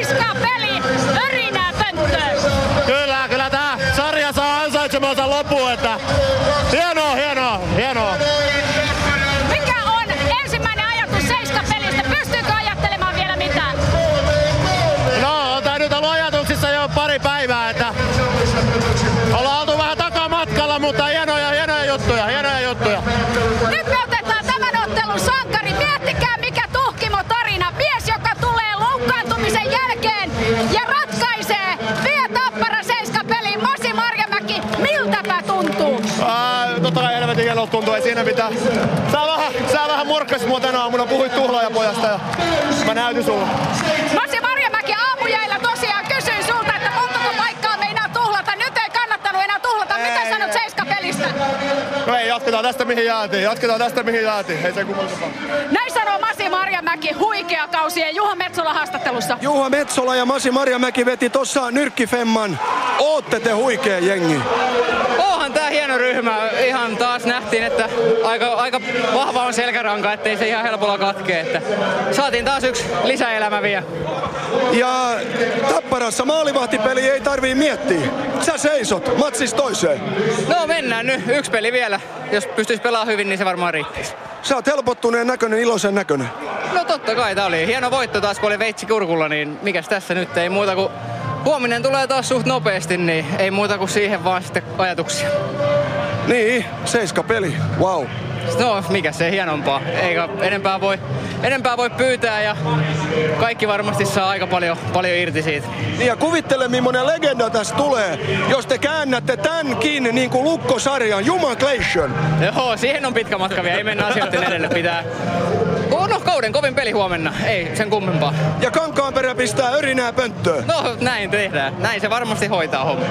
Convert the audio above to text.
Laiska peli, örinää pönttöön. Kyllä, kyllä tää sarja saa ansaitsemansa loppuun, että hienoa, hienoa, hienoa. Mikä on ensimmäinen ajatus Seiska pelistä? Pystyykö ajattelemaan vielä mitään? No, on tää nyt ollut ajatuksissa jo pari päivää, että ollaan oltu vähän takamatkalla, mutta hienoja, hienoja juttuja, hienoja juttuja. Nyt me ei siinä mitään. Sä vähän, sä vähän morkkasit mua tänä aamuna, puhuit tuhlaajapojasta ja mä näytin sulle. Masi Marjamäki aamujäillä tosiaan kysyin sulta, että montako paikkaa meinaa tuhlata. Nyt ei kannattanut enää tuhlata. Mitä Ei, sanot ei. seiska pelistä? No ei, jatketaan tästä mihin jäätiin, jatketaan tästä mihin jäätiin, ei se kummallisempaa. Näin sanoo Masi Marjamäki huikea kausi ja Juha Metsola haastattelussa. Juha Metsola ja Masi Marjamäki veti tossa nyrkkifemman. Ootte te huikea jengi. Onhan tää hieno ryhmä. Ihan taas nähtiin, että aika, aika vahva on selkäranka, ettei se ihan helpolla katkee. Että saatiin taas yksi lisäelämä vielä. Ja Tapparassa maalivahtipeli ei tarvii miettiä. Sä seisot, matsis toiseen. No mennään nyt. Yksi peli vielä. Jos pystyisi pelaamaan hyvin, niin se varmaan riittäisi. Sä oot helpottuneen näköinen, iloisen näköinen. No totta kai, tää oli hieno voitto taas, kun oli veitsi kurkulla, niin mikäs tässä nyt ei muuta kuin huominen tulee taas suht nopeasti, niin ei muuta kuin siihen vaan sitten ajatuksia. Niin, seiska peli. Wow. No, mikä se hienompaa. Eikä enempää voi, enempää voi pyytää ja kaikki varmasti saa aika paljon, paljon irti siitä. Niin ja kuvittele, millainen legenda tässä tulee, jos te käännätte tämänkin niin kuin lukkosarjan, Jumaclation. Joo, siihen on pitkä matka vielä. Ei mennä asioiden edelle. Pitää... No, kauden kovin peli huomenna. Ei sen kummempaa. Ja Kankaanperä pistää örinää pönttöön. No, näin tehdään. Näin se varmasti hoitaa homma.